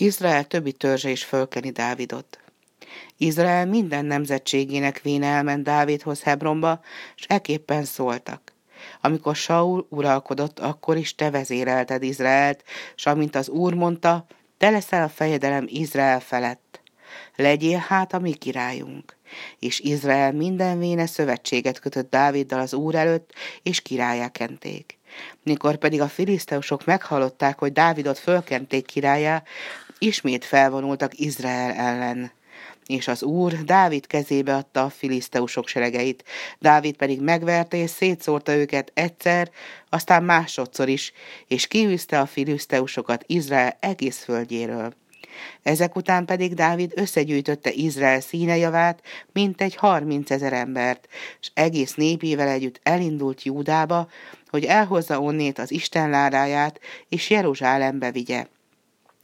Izrael többi törzse is fölkeni Dávidot. Izrael minden nemzetségének véne elment Dávidhoz Hebronba, és eképpen szóltak. Amikor Saul uralkodott, akkor is te vezérelted Izraelt, s amint az Úr mondta, te leszel a fejedelem Izrael felett. Legyél hát a mi királyunk. És Izrael minden véne szövetséget kötött Dáviddal az Úr előtt, és királyá kenték. Mikor pedig a filiszteusok meghallották, hogy Dávidot fölkenték királyá, ismét felvonultak Izrael ellen és az Úr Dávid kezébe adta a filiszteusok seregeit. Dávid pedig megverte és szétszórta őket egyszer, aztán másodszor is, és kiűzte a filiszteusokat Izrael egész földjéről. Ezek után pedig Dávid összegyűjtötte Izrael színejavát, mint egy harminc ezer embert, és egész népével együtt elindult Júdába, hogy elhozza onnét az Isten ládáját, és Jeruzsálembe vigye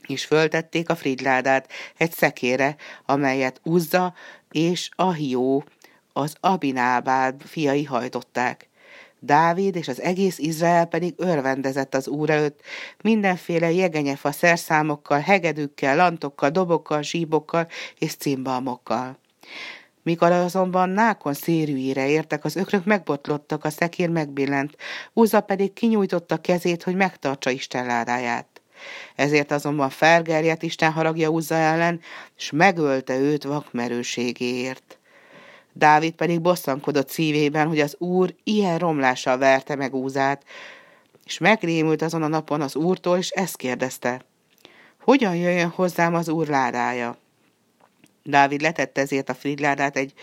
és föltették a fridládát egy szekére, amelyet Uzza és Ahió, az Abinábád fiai hajtották. Dávid és az egész Izrael pedig örvendezett az úr előtt, mindenféle jegenyefa szerszámokkal, hegedűkkel, lantokkal, dobokkal, zsíbokkal és cimbalmokkal. Mikor azonban nákon szérűjére értek, az ökrök megbotlottak, a szekér megbillent, Uza pedig kinyújtotta kezét, hogy megtartsa Isten ládáját. Ezért azonban felgerjedt Isten haragja Uzza ellen, és megölte őt vakmerőségéért. Dávid pedig bosszankodott szívében, hogy az úr ilyen romlással verte meg Úzát, és megrémült azon a napon az úrtól, és ezt kérdezte. Hogyan jöjjön hozzám az úr ládája? Dávid letette ezért a fridládát egy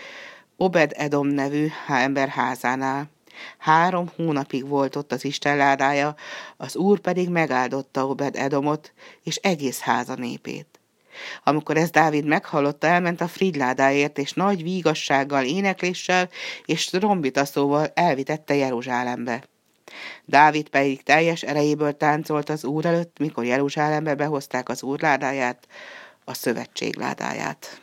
Obed Edom nevű ember házánál. Három hónapig volt ott az Isten ládája, az úr pedig megáldotta Obed Edomot és egész háza népét. Amikor ez Dávid meghallotta, elment a fridládáért, és nagy vígassággal, énekléssel és trombitaszóval elvitette Jeruzsálembe. Dávid pedig teljes erejéből táncolt az úr előtt, mikor Jeruzsálembe behozták az úr ládáját, a szövetség ládáját.